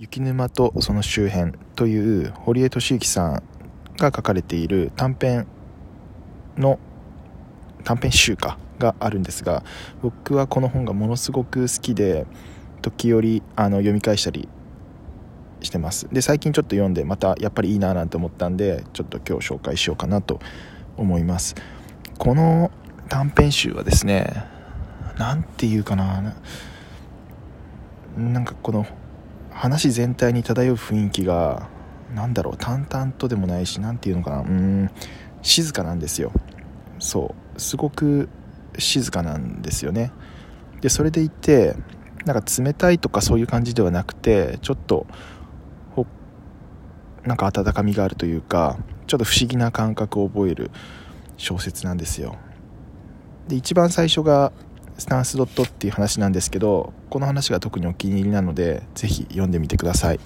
雪沼とその周辺という堀江敏行さんが書かれている短編の短編集かがあるんですが僕はこの本がものすごく好きで時折あの読み返したりしてます。で最近ちょっと読んでまたやっぱりいいななんて思ったんでちょっと今日紹介しようかなと思います。この短編集はですね何て言うかななんかこの話全体に漂う雰囲気が何だろう淡々とでもないし何て言うのかな。うん静かなんですよ。そう。すごく静かなんですよね。でそれでいてなんか冷たいとかそういう感じではなくてちょっとなんか温かみがあるというかちょっと不思議な感覚を覚える小説なんですよ。で一番最初がスタンスドットっていう話なんですけどこの話が特にお気に入りなので是非読んでみてください。